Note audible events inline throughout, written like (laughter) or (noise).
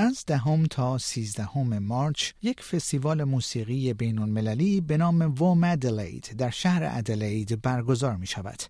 از دهم تا سیزدهم مارچ یک فستیوال موسیقی بین المللی به نام ووم ادلید در شهر ادلید برگزار می شود.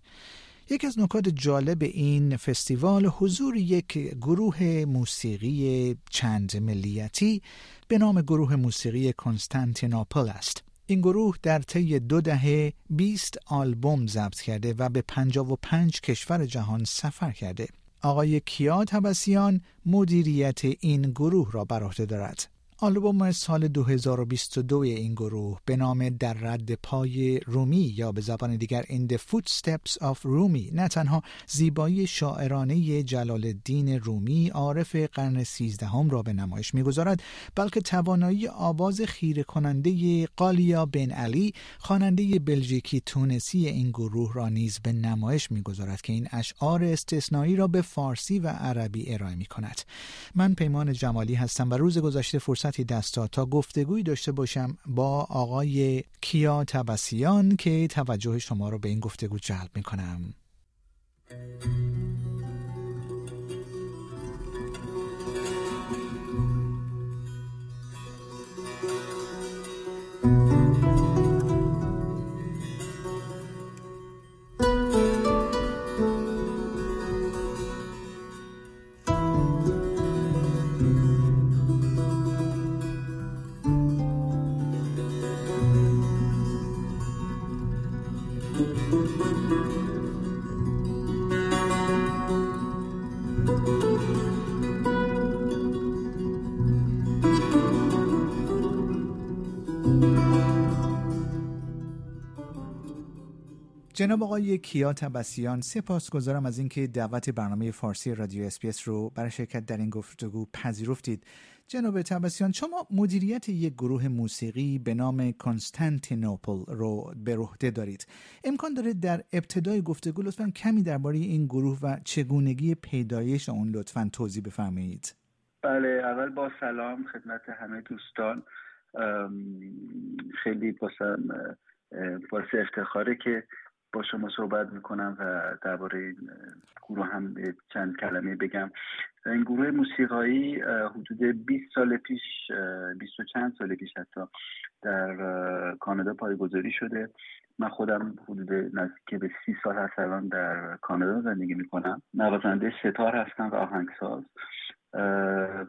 یک از نکات جالب این فستیوال حضور یک گروه موسیقی چند ملیتی به نام گروه موسیقی کنستانتینوپل است. این گروه در طی دو دهه 20 آلبوم ضبط کرده و به 55 کشور جهان سفر کرده. آقای کیا تبسیان مدیریت این گروه را بر عهده دارد. آلبوم سال 2022 این گروه به نام در رد پای رومی یا به زبان دیگر In the Footsteps of رومی نه تنها زیبایی شاعرانه جلال الدین رومی عارف قرن سیزدهم را به نمایش می‌گذارد بلکه توانایی آواز خیره کننده قالیا بن علی خواننده بلژیکی تونسی این گروه را نیز به نمایش می‌گذارد که این اشعار استثنایی را به فارسی و عربی ارائه می کند من پیمان جمالی هستم و روز گذشته فرصت فرصتی دست تا گفتگویی داشته باشم با آقای کیا تبسیان که توجه شما رو به این گفتگو جلب می کنم. جناب آقای کیا تبسیان سپاسگزارم از اینکه دعوت برنامه فارسی رادیو SBS رو برای شرکت در این گفتگو پذیرفتید. جناب تبسیان شما مدیریت یک گروه موسیقی به نام کنستانتینوپل رو به عهده دارید. امکان داره در ابتدای گفتگو لطفا کمی درباره این گروه و چگونگی پیدایش اون لطفا توضیح بفرمایید. بله اول با سلام خدمت همه دوستان. خیلی باعث افتخاره که با شما صحبت می‌کنم و درباره این گروه هم چند کلمه بگم. این گروه موسیقایی حدود 20 سال پیش 20 و چند سال پیش حتی در کانادا پایگذاری شده. من خودم حدود نزدیک به سی سال هست الان در کانادا زندگی می‌کنم. نوازنده ستار هستم و آهنگساز.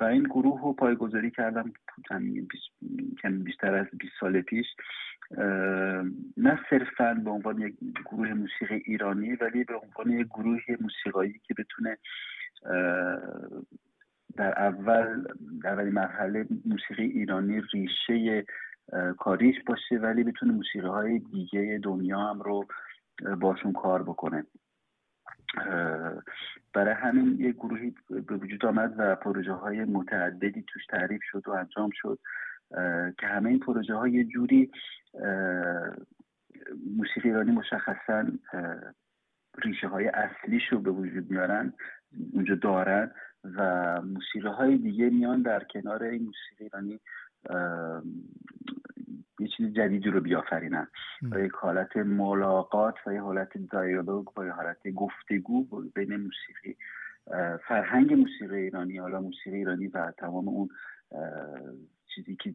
و این گروه رو پایگذاری کردم بیشتر از 20 سال پیش. نه صرفا به عنوان یک گروه موسیقی ایرانی ولی به عنوان یک گروه موسیقایی که بتونه در اول در اولین مرحله موسیقی ایرانی ریشه کاریش باشه ولی بتونه موسیقی های دیگه دنیا هم رو باشون کار بکنه. برای همین یک گروهی به وجود آمد و پروژه های متعددی توش تعریف شد و انجام شد که همه این پروژه ها یه جوری موسیقی ایرانی مشخصا ریشه های اصلیش رو به وجود میارن اونجا دارن و موسیقی های دیگه میان در کنار این موسیقی ایرانی یه چیز جدیدی رو بیافرینن. و یک حالت ملاقات و یه حالت دیالوگ و یه حالت گفتگو بین موسیقی فرهنگ موسیقی ایرانی حالا موسیقی ایرانی و تمام اون چیزی که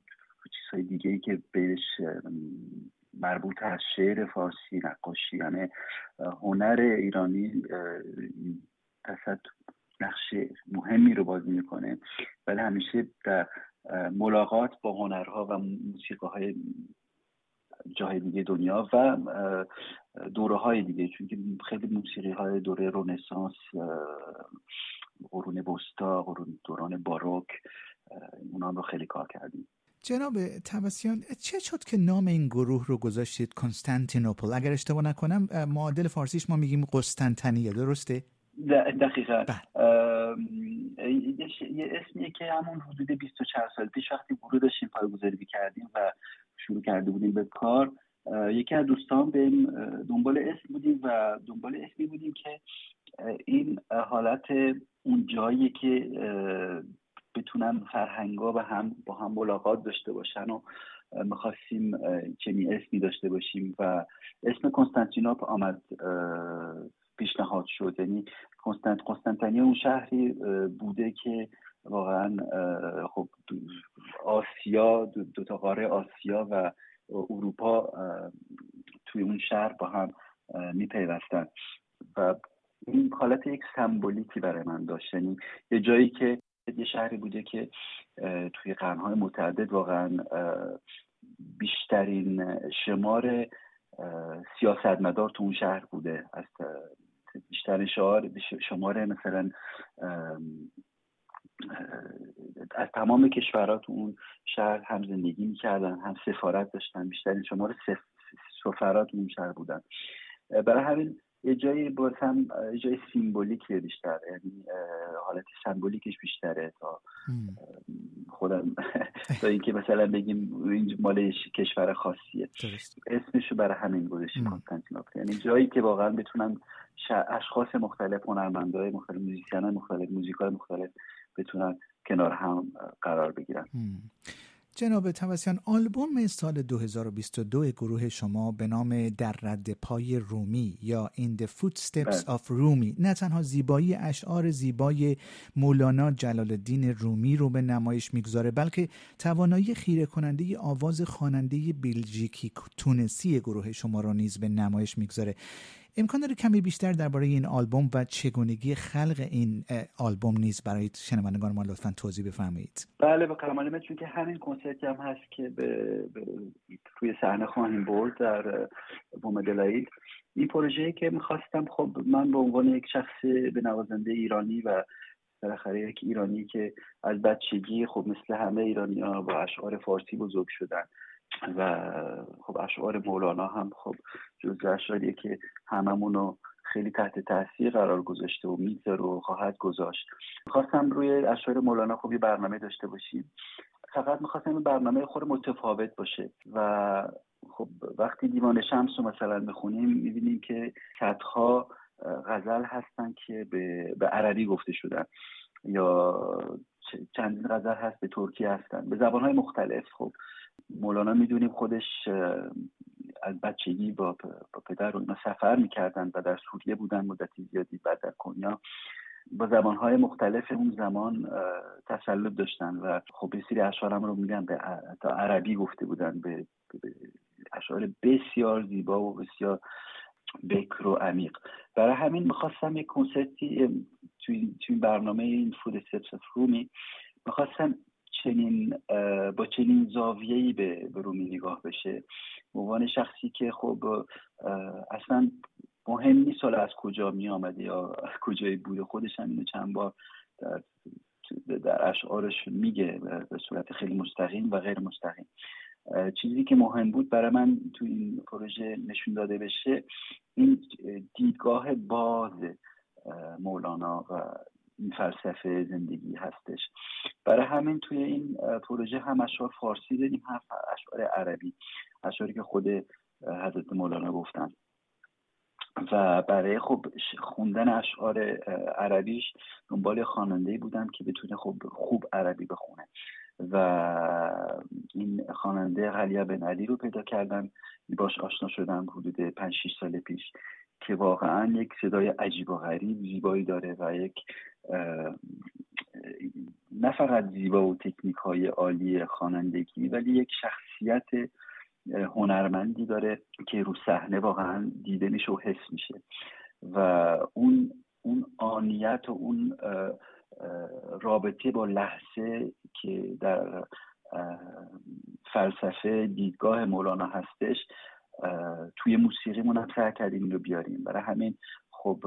چیزهای دیگه ای که بهش مربوط از شعر فارسی نقاشی یعنی هنر ایرانی تصد نقش مهمی رو بازی می‌کنه. ولی همیشه در ملاقات با هنرها و موسیقی های جای دیگه دنیا و دوره های دیگه چون که خیلی موسیقی های دوره رونسانس قرون بستا قرون دوران باروک اونا رو خیلی کار کردیم. جناب تبسیان چه شد که نام این گروه رو گذاشتید؟ کنستانتینوپل. اگر اشتباه نکنم معادل فارسیش ما میگیم قسطنطنیه درسته؟ دقیقا. بله. یه اسمیه که همون حدود 24 سال پیش وقتی گروه داشتیم پایگذاری کردیم و شروع کرده بودیم به کار یکی از دوستان به دنبال اسم بودیم و دنبال اسمی بودیم که این حالت اون جایی که بتونن فرهنگا و هم با هم ملاقات داشته باشن و می‌خواستیم چنین اسمی داشته باشیم و اسم کنستانتینوپ آمد پیشنهاد شد. یعنی کنستانت قسطنطنیه اون شهری بوده که واقعا خب آسیا دو, تا قاره آسیا و اروپا توی اون شهر با هم میپیوستن. و این حالت یک سمبولیکی برای من داشت. یعنی یه جایی که یه شهری بوده که توی قرنهای متعدد واقعا بیشترین شمار سیاستمدار تو اون شهر بوده. از بیشترین شعار شمار مثلا از تمام کشورات اون شهر هم زندگی می‌کردن هم سفارت داشتن بیشترین شمار سفرات اون شهر بودن. برای همین یه جایی باز هم یه جای سیمبولیکیه بیشتر یعنی حالت سمبولیکش بیشتره تا خودم (laughs) تا اینکه مثلا بگیم این مال کشور خاصیه. اسمشو برای همین گذاشتیم کنستانتینوپل یعنی جایی که واقعا بتونن اشخاص مختلف هنرمندای مختلف موزیسین مختلف موزیکای مختلف بتونن کنار هم قرار بگیرن. جناب توسیان آلبوم سال 2022 گروه شما به نام در رد پای رومی یا In the Footsteps بله. of رومی نه تنها زیبایی اشعار زیبای مولانا جلال الدین رومی رو به نمایش می‌گذاره بلکه توانایی خیره کننده آواز خواننده بلژیکی تونسی گروه شما رو نیز به نمایش می‌گذاره امکان داره کمی بیشتر درباره این آلبوم و چگونگی خلق این آلبوم نیز برای شنوندگان ما لطفا توضیح بفرمایید. بله به کلام چون که همین کنسرتی هم هست که به, توی صحنه خواهیم برد در بوم دلایید این پروژه که می‌خواستم خب من به عنوان یک شخص به نوازنده ایرانی و بالاخره یک ایرانی که از بچگی خب مثل همه ایرانی ها با اشعار فارسی بزرگ شدن و خب اشعار مولانا هم خب جز اشعاریه که هممون رو خیلی تحت تاثیر قرار گذاشته و می‌ذاره و خواهد گذاشت. خواستم روی اشعار مولانا خب یه برنامه داشته باشیم. فقط می‌خواستم این برنامه خود متفاوت باشه و خب وقتی دیوان شمس رو مثلا بخونیم می‌بینیم که صدها غزل هستن که به, به عربی گفته شدن یا چندین غزل هست به ترکی هستن. به زبانهای مختلف خب. مولانا می‌دونیم خودش از بچگی با, با پدر و اینا سفر می‌کردن و در سوریه بودن مدتی زیادی بعد در کنیا با زبانهای مختلف اون زمان تسلط داشتن و خب یه اشعارم رو میگن به تا عربی گفته بودن به, به اشعار بسیار زیبا و بسیار بکر و عمیق. برای همین می‌خواستم یک کنسرتی توی, توی برنامه این فود رومی می‌خواستم چنین با چنین زاویه‌ای به, رومی نگاه بشه. به عنوان شخصی که خب اصلا مهم نیست حالا از کجا می آمده یا از (laughs) کجای بوده. خودش هم اینو چند بار در, در اشعارش میگه به صورت خیلی مستقیم و غیر مستقیم. چیزی که مهم بود برای من تو این پروژه نشون داده بشه این دیدگاه باز مولانا و این فلسفه زندگی هستش. برای همین توی این پروژه هم اشعار فارسی داریم هم اشعار عربی اشعاری که خود حضرت مولانا گفتن. و برای خب خوندن اشعار عربیش دنبال خواننده بودم که بتونه خب خوب عربی بخونه. و این خواننده غلیا بن علی رو پیدا کردم. باش آشنا شدم حدود 5 6 سال پیش. که واقعا یک صدای عجیب و غریب زیبایی داره و یک نه فقط زیبا و تکنیک های عالی خوانندگی ولی یک شخصیت هنرمندی داره که رو صحنه واقعا دیده میشه و حس میشه. و اون اون آنیت و اون رابطه با لحظه که در فلسفه دیدگاه مولانا هستش توی موسیقیمون هم سعی کردیم رو بیاریم. برای همین خب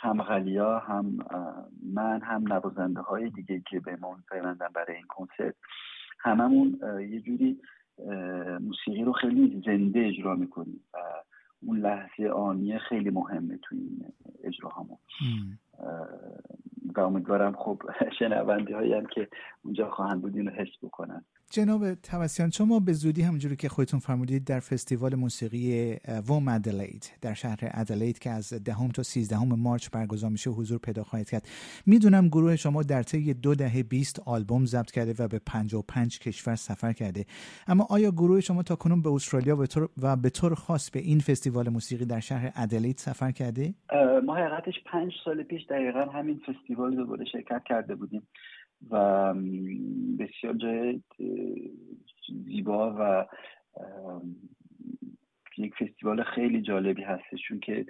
هم غلیا هم من هم نوازنده های دیگه که به ما پیوندن برای این کنسرت هممون یه جوری موسیقی رو خیلی زنده اجرا می‌کنیم و اون لحظه آنیه خیلی مهمه توی این اجراهامون. و امیدوارم خب (laughs) شنونده هایی هم که اونجا خواهند بود اینو حس بکنن. جناب توسیان شما به زودی همونجوری که خودتون فرمودید در فستیوال موسیقی ووم ادلید در شهر ادلید که از دهم تا سیزدهم مارچ برگزار میشه حضور پیدا خواهید کرد. می‌دونم گروه شما در طی دو دهه 20 آلبوم ضبط کرده و به 55 کشور سفر کرده. اما آیا گروه شما تا کنون به استرالیا و به طور خاص به این فستیوال موسیقی در شهر ادلید سفر کرده؟ ما حقیقتش پنج سال پیش دقیقا همین فستیوال رو شرکت کرده بودیم و بسیار جای زیبا و یک فستیوال خیلی جالبی هستش چون که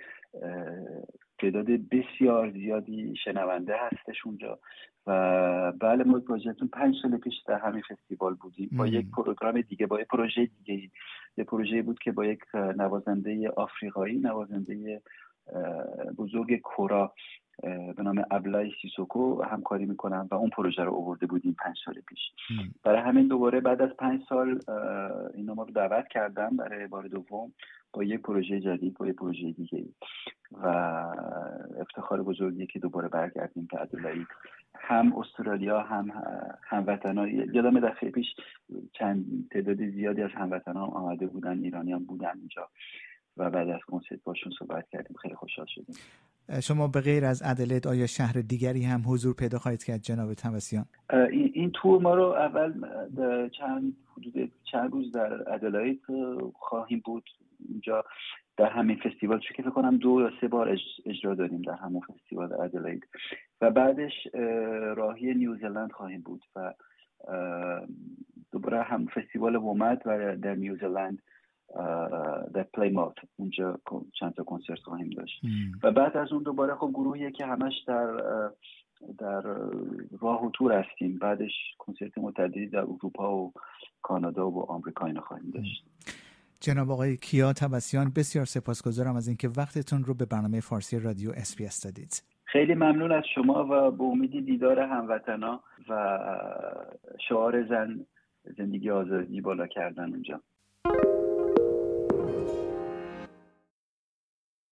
تعداد بسیار زیادی شنونده هستش اونجا و بله ما پروژهتون پنج سال پیش در همین فستیوال بودیم. با یک پروگرام دیگه با یک پروژه دیگه یه پروژه بود که با یک نوازنده آفریقایی نوازنده بزرگ کورا به نام ابلای سیسوکو همکاری می‌کنم و اون پروژه رو آورده بودیم پنج سال پیش. برای همین دوباره بعد از پنج سال اینا ما رو دعوت کردم برای بار دوم با یه پروژه جدید با یه پروژه دیگه و افتخار بزرگیه که دوباره برگردیم به ادلایی هم استرالیا هم هموطنا یادم دفعه پیش چند تعداد زیادی از هموطنا آمده بودن ایرانیان بودن اینجا. و بعد از کنسرت باشون صحبت کردیم. خیلی خوشحال شدیم. شما به غیر از ادلید آیا شهر دیگری هم حضور پیدا خواهید کرد جناب توسیان این تور ما رو اول چند حدود چند روز در ادلاید خواهیم بود. اینجا در همین فستیوال چون که فکر کنم دو یا سه بار اجرا داریم در همون فستیوال ادلاید و بعدش راهی نیوزلند خواهیم بود و دوباره هم فستیوال ومد و در نیوزلند در پلیمات اونجا چند تا کنسرت خواهیم داشت. و بعد از اون دوباره خب گروهیه که همش در در راه و تور هستیم. بعدش کنسرت متعددی در اروپا و کانادا و آمریکا اینا خواهیم داشت. جناب آقای کیا تبسیان بسیار سپاسگزارم از اینکه وقتتون رو به برنامه فارسی رادیو اس دادید. خیلی ممنون از شما و به امید دیدار هموطنا و شعار زن زندگی آزادی بالا کردن اونجا.